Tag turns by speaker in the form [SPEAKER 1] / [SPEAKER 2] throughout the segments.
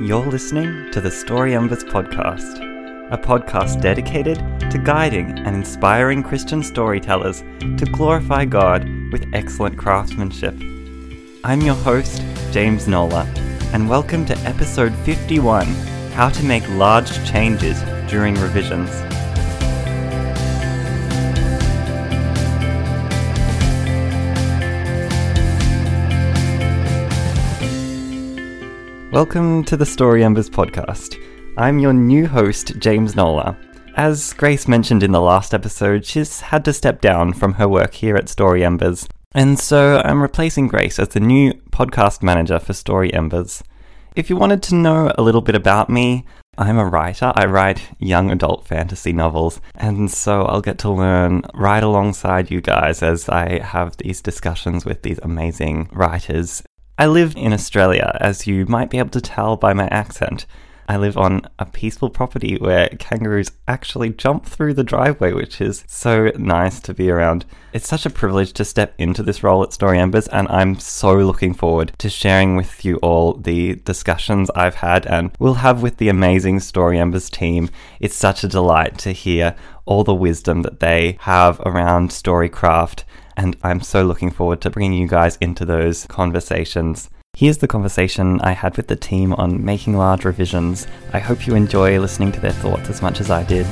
[SPEAKER 1] You're listening to the Story Embers podcast, a podcast dedicated to guiding and inspiring Christian storytellers to glorify God with excellent craftsmanship. I'm your host, James Nola, and welcome to episode 51 How to Make Large Changes During Revisions. Welcome to the Story Embers podcast. I'm your new host, James Nola. As Grace mentioned in the last episode, she's had to step down from her work here at Story Embers, and so I'm replacing Grace as the new podcast manager for Story Embers. If you wanted to know a little bit about me, I'm a writer. I write young adult fantasy novels, and so I'll get to learn right alongside you guys as I have these discussions with these amazing writers I live in Australia, as you might be able to tell by my accent. I live on a peaceful property where kangaroos actually jump through the driveway, which is so nice to be around. It's such a privilege to step into this role at Story Embers, and I'm so looking forward to sharing with you all the discussions I've had and will have with the amazing Story Embers team. It's such a delight to hear all the wisdom that they have around storycraft and I'm so looking forward to bringing you guys into those conversations. Here's the conversation I had with the team on making large revisions. I hope you enjoy listening to their thoughts as much as I did.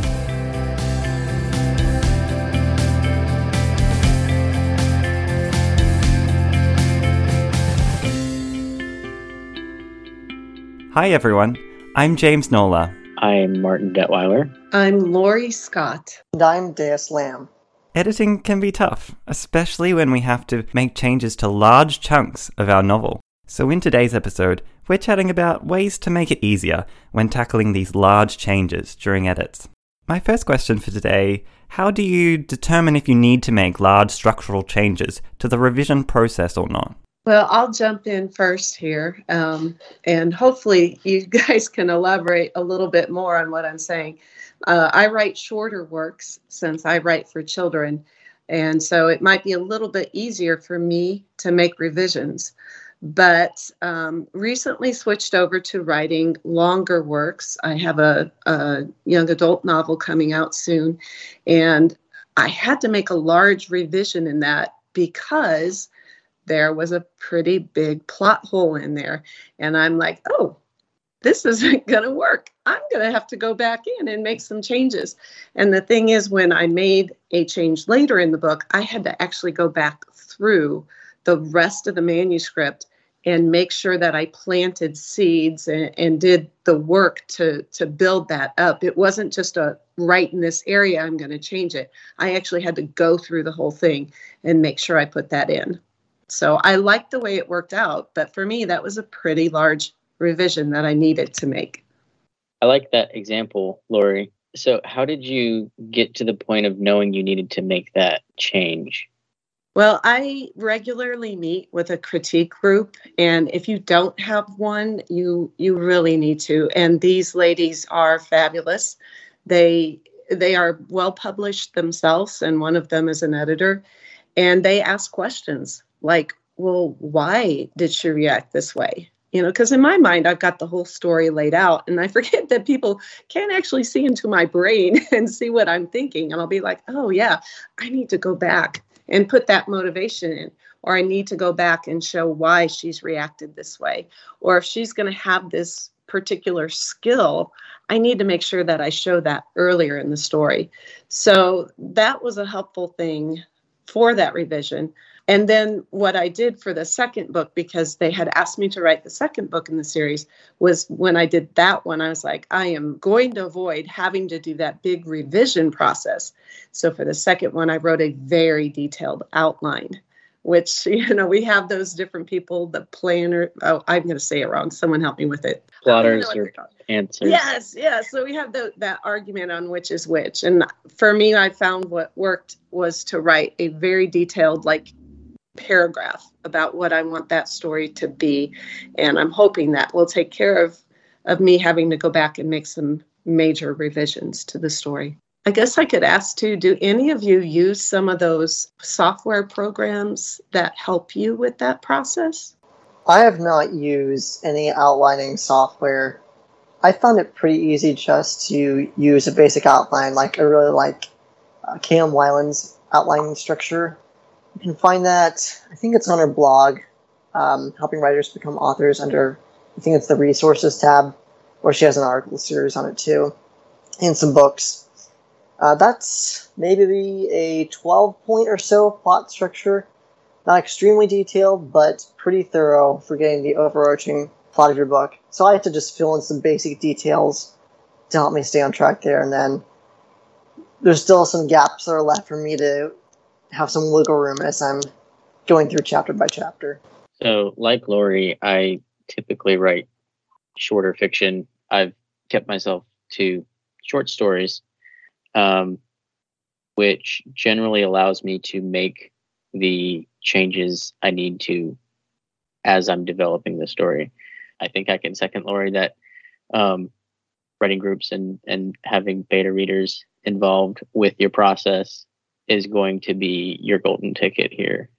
[SPEAKER 1] Hi everyone, I'm James Nola.
[SPEAKER 2] I'm Martin Detweiler.
[SPEAKER 3] I'm Lori Scott.
[SPEAKER 4] And I'm Daeus Lamb.
[SPEAKER 1] Editing can be tough, especially when we have to make changes to large chunks of our novel. So, in today's episode, we're chatting about ways to make it easier when tackling these large changes during edits. My first question for today how do you determine if you need to make large structural changes to the revision process or not?
[SPEAKER 3] Well, I'll jump in first here, um, and hopefully, you guys can elaborate a little bit more on what I'm saying. Uh, I write shorter works since I write for children, and so it might be a little bit easier for me to make revisions. But um, recently switched over to writing longer works. I have a, a young adult novel coming out soon, and I had to make a large revision in that because there was a pretty big plot hole in there. And I'm like, oh, this isn't going to work. I'm going to have to go back in and make some changes. And the thing is, when I made a change later in the book, I had to actually go back through the rest of the manuscript and make sure that I planted seeds and, and did the work to, to build that up. It wasn't just a right in this area, I'm going to change it. I actually had to go through the whole thing and make sure I put that in. So I liked the way it worked out, but for me, that was a pretty large revision that I needed to make.
[SPEAKER 2] I like that example, Lori. So, how did you get to the point of knowing you needed to make that change?
[SPEAKER 3] Well, I regularly meet with a critique group, and if you don't have one, you you really need to. And these ladies are fabulous. They they are well published themselves, and one of them is an editor, and they ask questions like, "Well, why did she react this way? You know because in my mind i've got the whole story laid out and i forget that people can't actually see into my brain and see what i'm thinking and i'll be like oh yeah i need to go back and put that motivation in or i need to go back and show why she's reacted this way or if she's going to have this particular skill i need to make sure that i show that earlier in the story. So that was a helpful thing for that revision and then what I did for the second book, because they had asked me to write the second book in the series, was when I did that one, I was like, I am going to avoid having to do that big revision process. So for the second one, I wrote a very detailed outline which you know we have those different people the planner oh i'm going to say it wrong someone help me with it
[SPEAKER 2] plotters or pantsers
[SPEAKER 3] yes yes so we have the, that argument on which is which and for me i found what worked was to write a very detailed like paragraph about what I want that story to be. And I'm hoping that will take care of, of me having to go back and make some major revisions to the story. I guess I could ask too do any of you use some of those software programs that help you with that process?
[SPEAKER 4] I have not used any outlining software. I found it pretty easy just to use a basic outline. Like I really like uh, K.M. Weiland's outlining structure. You can find that. I think it's on her blog, um, helping writers become authors. Under I think it's the resources tab, where she has an article series on it too, and some books. Uh, that's maybe a 12 point or so plot structure. Not extremely detailed, but pretty thorough for getting the overarching plot of your book. So I have to just fill in some basic details to help me stay on track there, and then there's still some gaps that are left for me to have some wiggle room as I'm going through chapter by chapter.
[SPEAKER 2] So, like Lori, I typically write shorter fiction. I've kept myself to short stories, um, which generally allows me to make the changes I need to as I'm developing the story. I think I can second Lori that um, writing groups and and having beta readers involved with your process is going to be your golden ticket here.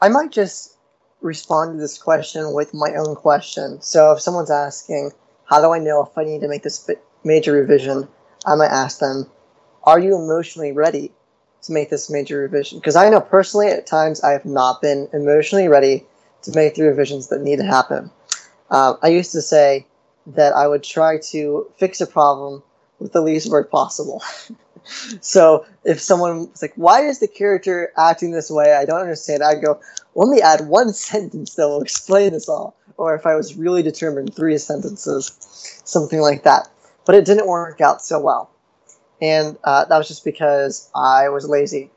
[SPEAKER 4] I might just respond to this question with my own question. So if someone's asking, how do I know if I need to make this major revision? I might ask them, are you emotionally ready to make this major revision? Because I know personally at times I have not been emotionally ready to make the revisions that need to happen. Uh, I used to say that I would try to fix a problem with the least work possible. so if someone was like, "Why is the character acting this way?" I don't understand. I'd go, "Let me add one sentence that will explain this all." Or if I was really determined, three sentences, something like that. But it didn't work out so well, and uh, that was just because I was lazy,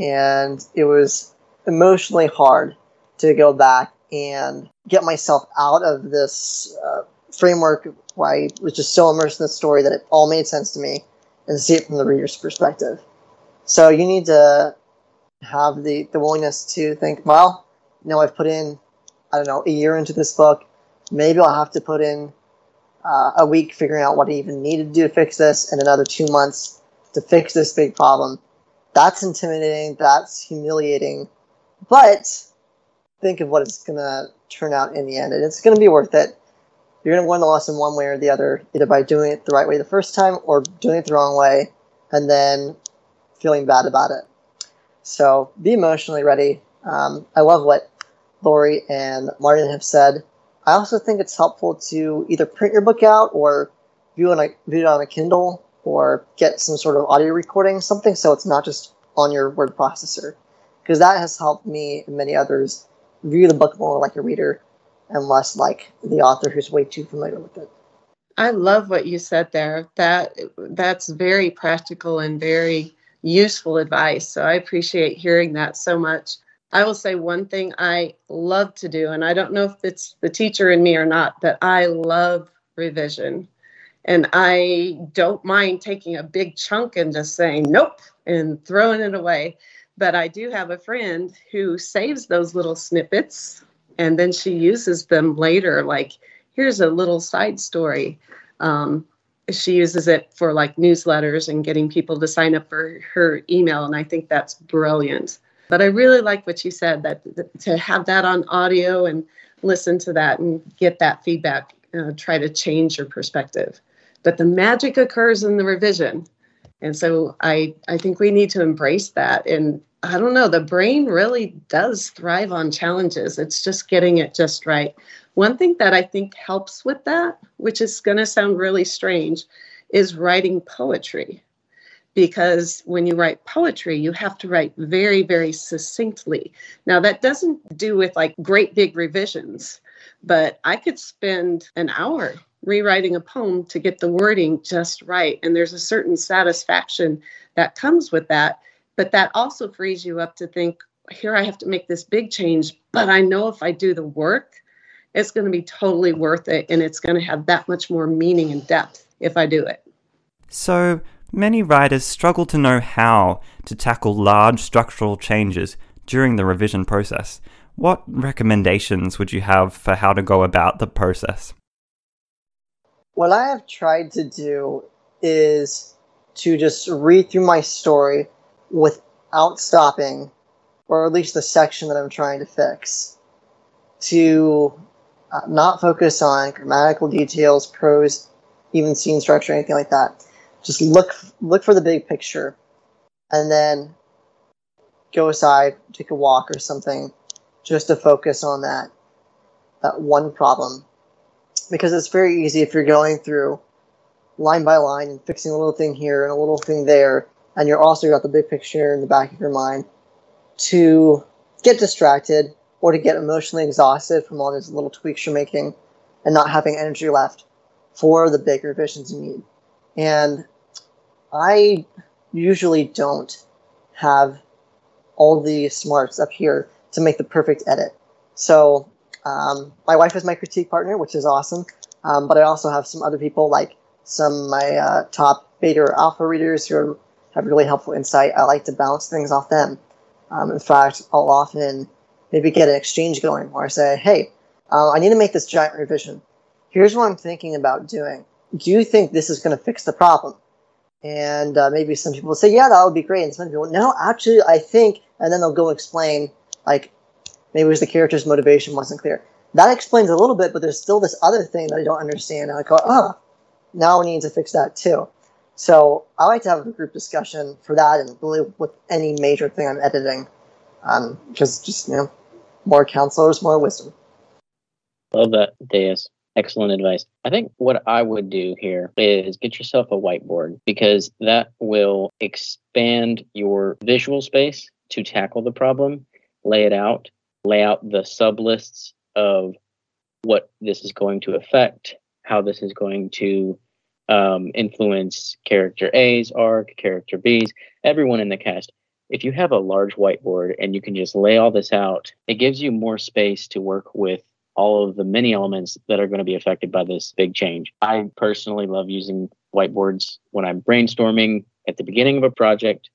[SPEAKER 4] and it was emotionally hard to go back and get myself out of this uh, framework why I was just so immersed in the story that it all made sense to me and see it from the reader's perspective. So you need to have the, the willingness to think, well, you know, I've put in, I don't know, a year into this book. Maybe I'll have to put in uh, a week figuring out what I even needed to do to fix this and another two months to fix this big problem. That's intimidating. That's humiliating. But think of what it's going to turn out in the end. And it's going to be worth it you're going to learn the lesson one way or the other, either by doing it the right way the first time or doing it the wrong way and then feeling bad about it. So be emotionally ready. Um, I love what Lori and Martin have said. I also think it's helpful to either print your book out or view, on a, view it on a Kindle or get some sort of audio recording, something so it's not just on your word processor. Because that has helped me and many others view the book more like a reader and less like the author who's way too familiar with it.
[SPEAKER 3] I love what you said there. That that's very practical and very useful advice. So I appreciate hearing that so much. I will say one thing I love to do, and I don't know if it's the teacher in me or not, but I love revision. And I don't mind taking a big chunk and just saying nope and throwing it away. But I do have a friend who saves those little snippets and then she uses them later like here's a little side story. Um, she uses it for like newsletters and getting people to sign up for her email and i think that's brilliant. But i really like what you said that, that to have that on audio and listen to that and get that feedback uh, try to change your perspective. But the magic occurs in the revision. And so i i think we need to embrace that and I don't know, the brain really does thrive on challenges. It's just getting it just right. One thing that I think helps with that, which is going to sound really strange, is writing poetry. Because when you write poetry, you have to write very, very succinctly. Now, that doesn't do with like great big revisions, but I could spend an hour rewriting a poem to get the wording just right. And there's a certain satisfaction that comes with that but that also frees you up to think, here I have to make this big change, but I know if I do the work, it's going to be totally worth it and it's going to have that much more meaning and depth if I do it.
[SPEAKER 1] So, many writers struggle to know how to tackle large structural changes during the revision process. What recommendations would you have for how to go about the process?
[SPEAKER 4] What I have tried to do is to just read through my story without stopping, or at least the section that I'm trying to fix, to uh, not focus on grammatical details, prose, even scene structure, anything like that. Just look look for the big picture, and then go aside, take a walk or something, just to focus on that that one problem. Because it's very easy if you're going through line by line and fixing a little thing here and a little thing there, and you're also got the big picture in the back of your mind, to get distracted or to get emotionally exhausted from all these little tweaks you're making and not having energy left for the big revisions you need. And I usually don't have all the smarts up here to make the perfect edit. So um, my wife is my critique partner, which is awesome. Um, but I also have some other people, like some of my uh, top beta or alpha readers who have really helpful insight. I like to bounce things off them. Um, in fact, I'll often maybe get an exchange going where I say, hey, uh, I need to make this giant revision. Here's what I'm thinking about doing. Do you think this is going to fix the problem? And uh, maybe some people say, yeah, that would be great. And some people, no, actually, I think, and then they'll go explain, like, maybe it was the character's motivation wasn't clear. That explains a little bit, but there's still this other thing that I don't understand. And I go, oh, now we need to fix that too. So I like to have a group discussion for that and really with any major thing I'm editing. Because um, just, you know, more counselors, more wisdom.
[SPEAKER 2] Love that, Daeus. Excellent advice. I think what I would do here is get yourself a whiteboard because that will expand your visual space to tackle the problem, lay it out, lay out the sub lists of what this is going to affect, how this is going to um, influence character A's arc, character B's, everyone in the cast. If you have a large whiteboard and you can just lay all this out, it gives you more space to work with all of the many elements that are going to be affected by this big change. I personally love using whiteboards when I'm brainstorming at the beginning of a project.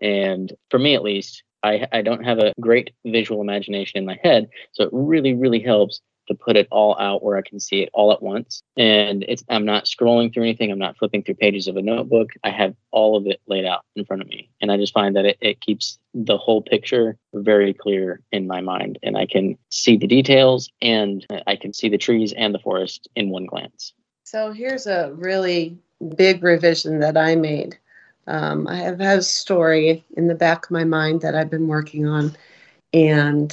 [SPEAKER 2] And for me, at least, I, I don't have a great visual imagination in my head. So it really, really helps to put it all out where I can see it all at once. And it's I'm not scrolling through anything. I'm not flipping through pages of a notebook. I have all of it laid out in front of me. And I just find that it, it keeps the whole picture very clear in my mind. And I can see the details and I can see the trees and the forest in one glance.
[SPEAKER 3] So here's a really big revision that I made. Um, I have had a story in the back of my mind that I've been working on. And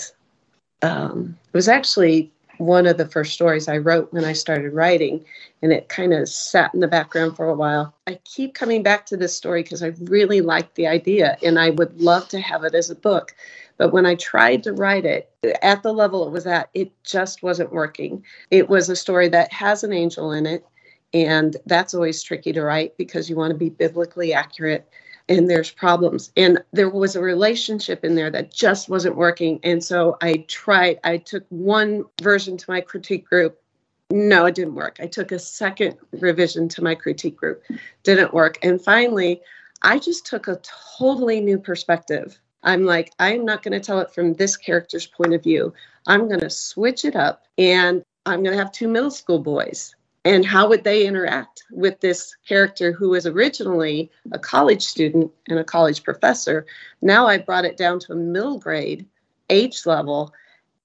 [SPEAKER 3] um, it was actually one of the first stories I wrote when I started writing, and it kind of sat in the background for a while. I keep coming back to this story because I really like the idea and I would love to have it as a book. But when I tried to write it at the level it was at, it just wasn't working. It was a story that has an angel in it, and that's always tricky to write because you want to be biblically accurate and there's problems. And there was a relationship in there that just wasn't working. And so i tried i took one version to my critique group. No it didn't work. I took a second revision to my critique group. Didn't work. And finally i just took a totally new perspective. I'm like i'm not going to tell it from this character's point of view. I'm going to switch it up and i'm going to have two middle school boys and how would they interact with this character who was originally a college student and a college professor? Now i brought it down to a middle grade age level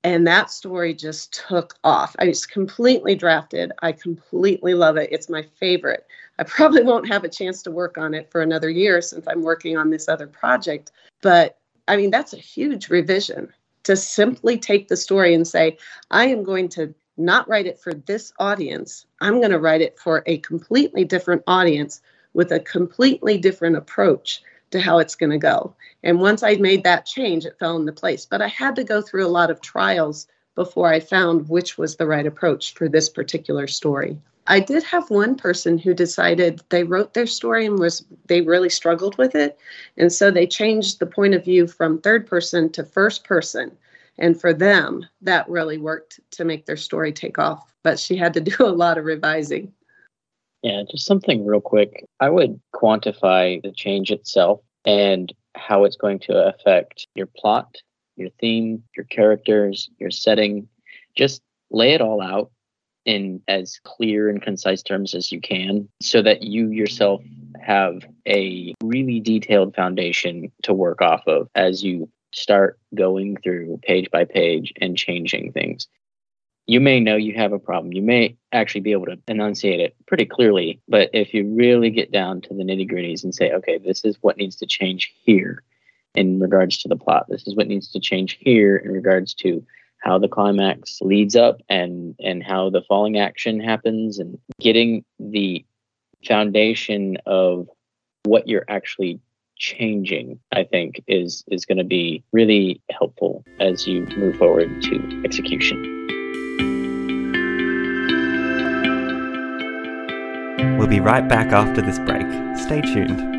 [SPEAKER 3] and that story just took off. I was completely drafted. I completely love it. It's my favorite. I probably won't have a chance to work on it for another year since i'm working on this other project but i mean that's a huge revision to simply take the story and say i am going to not write it for this audience. I'm going to write it for a completely different audience with a completely different approach to how it's going to go. And once I made that change, it fell into place. But I had to go through a lot of trials before I found which was the right approach for this particular story. I did have one person who decided they wrote their story and was they really struggled with it. And so they changed the point of view from third person to first person and for them, that really worked to make their story take off. But she had to do a lot of revising.
[SPEAKER 2] Yeah, just something real quick. I would quantify the change itself and how it's going to affect your plot, your theme, your characters, your setting. Just lay it all out in as clear and concise terms as you can so that you yourself have a really detailed foundation to work off of as you start going through page by page and changing things. you may know you have a problem. You may actually be able to enunciate it pretty clearly. But if you really get down to the nitty gritties and say, okay, this is what needs to change here in regards to the plot, this is what needs to change here in regards to how the climax leads up and and how the falling action happens and getting the foundation of what you're actually changing i think is is going to be really helpful as you move forward to execution
[SPEAKER 1] We'll be right back after this break. Stay tuned.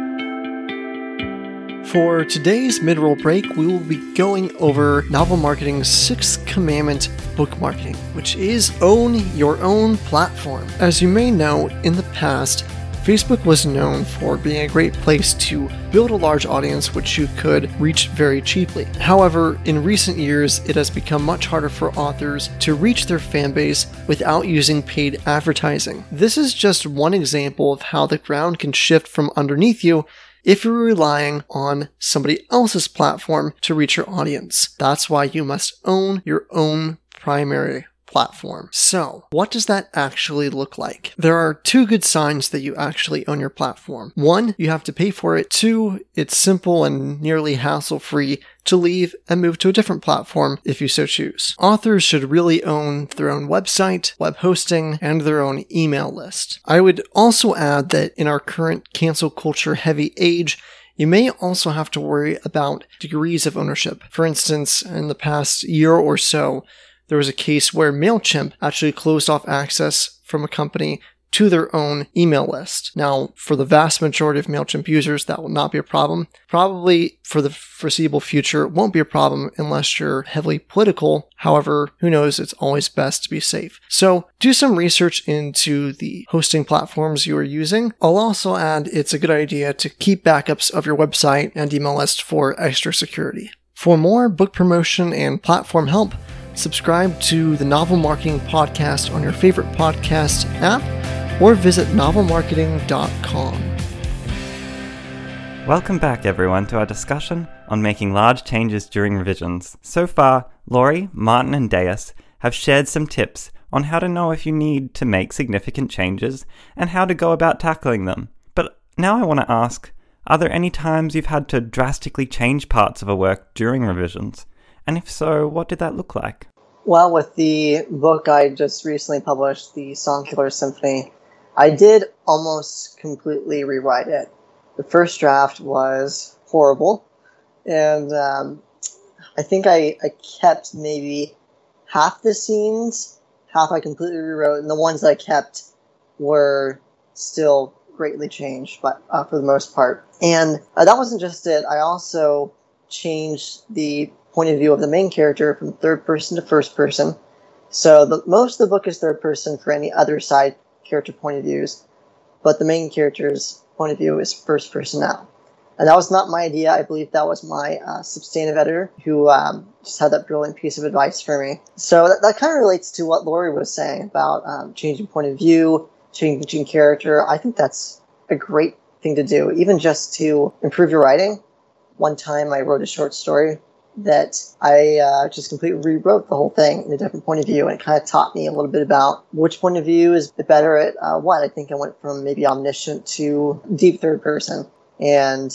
[SPEAKER 5] For today's mid roll break, we will be going over Novel Marketing's sixth commandment of book marketing, which is own your own platform. As you may know, in the past, Facebook was known for being a great place to build a large audience which you could reach very cheaply. However, in recent years, it has become much harder for authors to reach their fan base without using paid advertising. This is just one example of how the ground can shift from underneath you if you're relying on somebody else's platform to reach your audience. That's why you must own your own primary platform. So, what does that actually look like? There are two good signs that you actually own your platform. One, you have to pay for it. Two, it's simple and nearly hassle free to leave and move to a different platform if you so choose. Authors should really own their own website, web hosting, and their own email list. I would also add that in our current cancel culture heavy age, you may also have to worry about degrees of ownership. For instance, in the past year or so, there was a case where MailChimp actually closed off access from a company to their own email list. Now, for the vast majority of MailChimp users, that will not be a problem. Probably for the foreseeable future, it won't be a problem unless you're heavily political. However, who knows? It's always best to be safe. So do some research into the hosting platforms you are using. I'll also add it's a good idea to keep backups of your website and email list for extra security. For more book promotion and platform help, subscribe to the Novel Marketing Podcast on your favorite podcast app or visit novelmarketing.com.
[SPEAKER 1] Welcome back, everyone, to our discussion on making large changes during revisions. So far, Lori, Martin, and Daeus have shared some tips on how to know if you need to make significant changes and how to go about tackling them. But now I want to ask are there any times you've had to drastically change parts of a work during revisions? And if so, what did that look like?
[SPEAKER 4] Well, with the book I just recently published, the Songkiller Symphony, I did almost completely rewrite it. The first draft was horrible, and um, I think I, I kept maybe half the scenes, half I completely rewrote, and the ones I kept were still greatly changed, but uh, for the most part. And uh, that wasn't just it. I also changed the point of view of the main character from third person to first person. So the, most of the book is third person for any other side character point of views, but the main character's point of view is first person now. And that was not my idea. I believe that was my uh, substantive editor who um, just had that brilliant piece of advice for me. So that, that kind of relates to what Lori was saying about um, changing point of view, changing character. I think that's a great thing to do, even just to improve your writing. One time I wrote a short story that I uh, just completely rewrote the whole thing in a different point of view, and it kind of taught me a little bit about which point of view is better at uh, what. I think I went from maybe omniscient to deep third person, and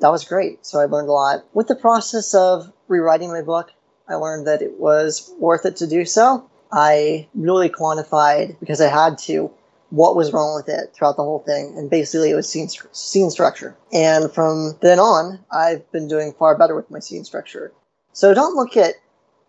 [SPEAKER 4] that was great. So I learned a lot. With the process of rewriting my book, I learned that it was worth it to do so. I really quantified because I had to what was wrong with it throughout the whole thing, and basically it was scene scene structure. And from then on, I've been doing far better with my scene structure. So don't look at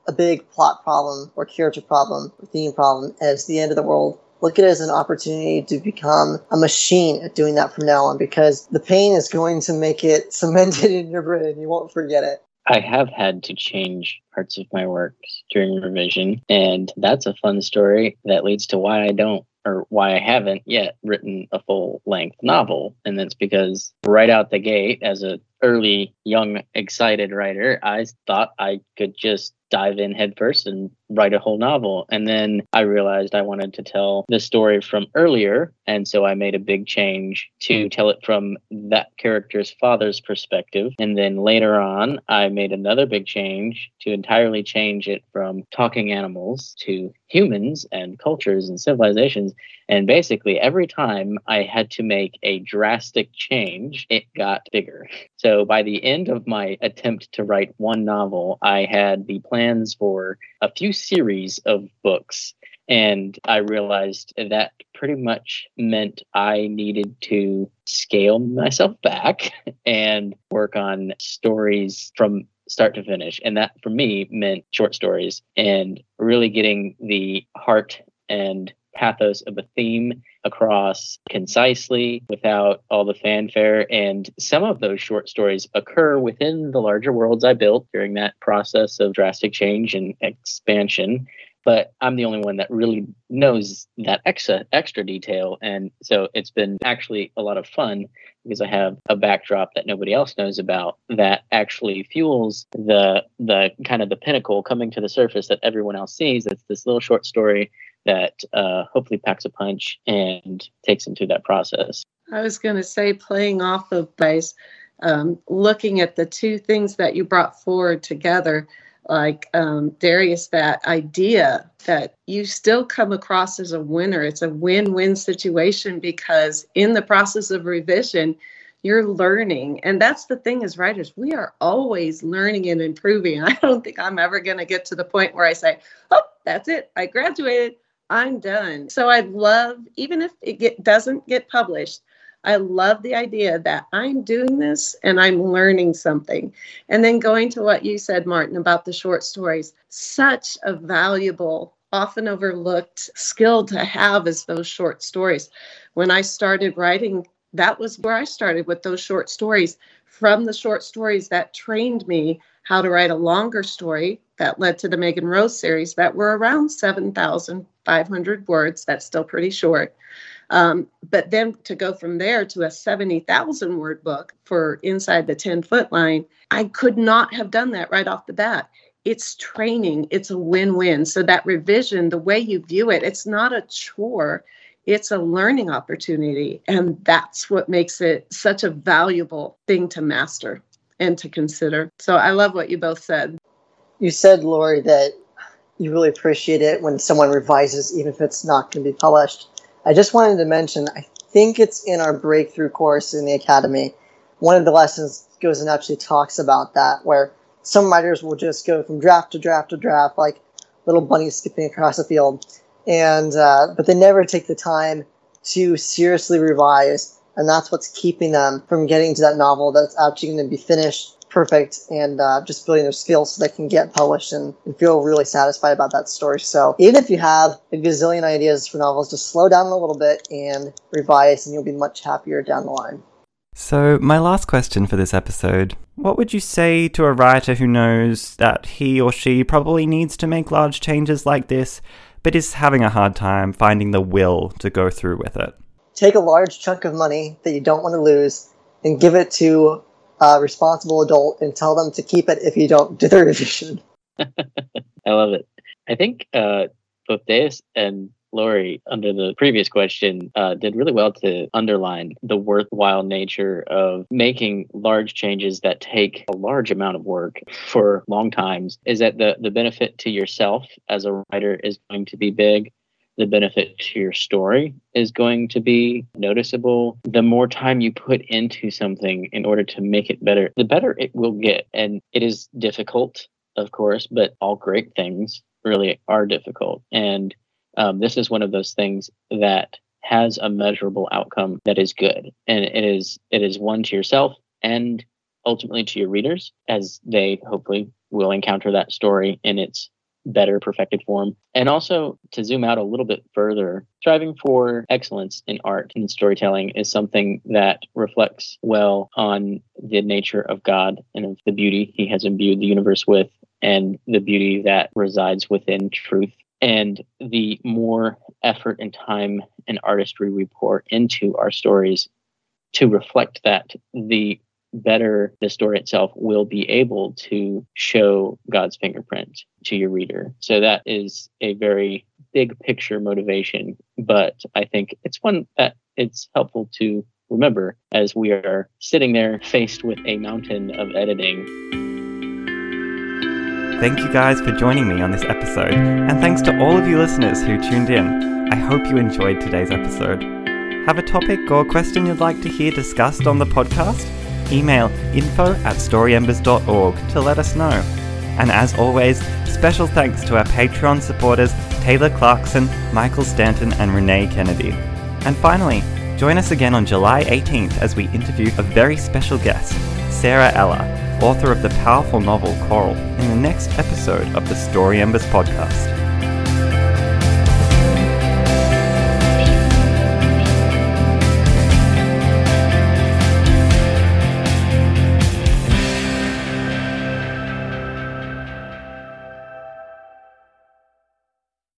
[SPEAKER 4] a big plot problem or character problem or theme problem as the end of the world. Look at it as an opportunity to become a machine at doing that from now on because the pain is going to make it cemented in your brain. You won't forget it.
[SPEAKER 2] I have had to change parts of my works during revision, and that's a fun story that leads to why I don't or why I haven't yet written a full length novel. And that's because right out the gate, as a early, young, excited writer, I thought I could just dive in headfirst and write a whole novel. And then I realized I wanted to tell the story from earlier. And so I made a big change to mm. tell it from that character's father's perspective. And then later on, I made another big change to entirely change it from talking animals to humans and cultures and civilizations. And basically, every time I had to make a drastic change, it got bigger. So by the end of my attempt to write one novel, I had the plans for a few series of books. And I realized that pretty much meant I needed to scale myself back and work on stories from start to finish. And that for me meant short stories and really getting the heart and pathos of a theme across concisely without all the fanfare. And some of those short stories occur within the larger worlds I built during that process of drastic change and expansion but I'm the only one that really knows that extra extra detail. And so it's been actually a lot of fun because I have a backdrop that nobody else knows about that actually fuels the the kind of the pinnacle coming to the surface that everyone else sees. It's this little short story that uh, hopefully packs a punch and takes them through that process.
[SPEAKER 3] I was going to say, playing off of base, um, looking at the two things that you brought forward together like um, Darius, that idea that you still come across as a winner. It's a win win situation because in the process of revision, you're learning. And that's the thing as writers, we are always learning and improving. I don't think I'm ever going to get to the point where I say, oh, that's it. I graduated. I'm done. So I love, even if it get, doesn't get published, I love the idea that I'm doing this and I'm learning something. And then going to what you said, Martin, about the short stories, such a valuable, often overlooked skill to have is those short stories. When I started writing, that was where I started with those short stories. From the short stories that trained me how to write a longer story that led to the Meghan Rose series that were around 7,500 words. That's still pretty short. Um, but then to go from there to a 70,000 word book for inside the 10 foot line, I could not have done that right off the bat. It's training, it's a win win. So that revision, the way you view it, it's not a chore, it's a learning opportunity. And that's what makes it such a valuable thing to master and to consider. So I love what you both said.
[SPEAKER 4] You said, Lori, that you really appreciate it when someone revises, even if it's not going to be published. I just wanted to mention, I think it's in our breakthrough course in the academy. One of the lessons goes and actually talks about that, where some writers will just go from draft to draft to draft, like little bunnies skipping across the field, and uh, but they never take the time to seriously revise, and that's what's keeping them from getting to that novel that's actually going to be finished perfect and uh, just building their skills so they can get published and, and, feel really satisfied about that story. So even if you have a gazillion ideas for novels, just slow down a little bit and revise, and you'll be much happier down the line.
[SPEAKER 1] So, my last question for this episode What would you say to a writer who knows that he or she probably needs to make large changes like this, but is having a hard time finding the will to go through with it?
[SPEAKER 4] Take a large chunk of money that you don't want to lose and give it to uh, responsible adult and tell them to keep it if you don't do the revision.
[SPEAKER 2] I love it. I think uh, both Daeus and Lori, under the previous question, uh, did really well to underline the worthwhile nature of making large changes that take a large amount of work for long times. Is that the, the benefit to yourself as a writer is going to be big, the benefit to your story is going to be noticeable. The more time you put into something in order to make it better, the better it will get. And it is difficult, of course, but all great things really are difficult. And um, this is one of those things that has a measurable outcome that is good. And it is it is one to yourself and ultimately to your readers as they hopefully will encounter that story in its better perfected form. And also to zoom out a little bit further, striving for excellence in art and storytelling is something that reflects well on the nature of God and of the beauty he has imbued the universe with and the beauty that resides within truth. And the more effort and time and artistry we pour into our stories to reflect that, the better the story itself will be able to show God's fingerprint to your reader. So that is a very big picture motivation, but I think it's one that it's helpful to remember as we are sitting there faced with a mountain of editing.
[SPEAKER 1] Thank you guys for joining me on this episode, and thanks to all of you listeners who tuned in. I hope you enjoyed today's episode. Have a topic or question you'd like to hear discussed on the podcast? Email info at storyembers.org to let us know. And as always, special thanks to our Patreon supporters Taylor Clarkson, Michael Stanton, and Renee Kennedy. And finally, join us again on July 18th as we interview a very special guest, Sara Ella, author of the powerful novel Coral, in the next episode of the Story Embers podcast.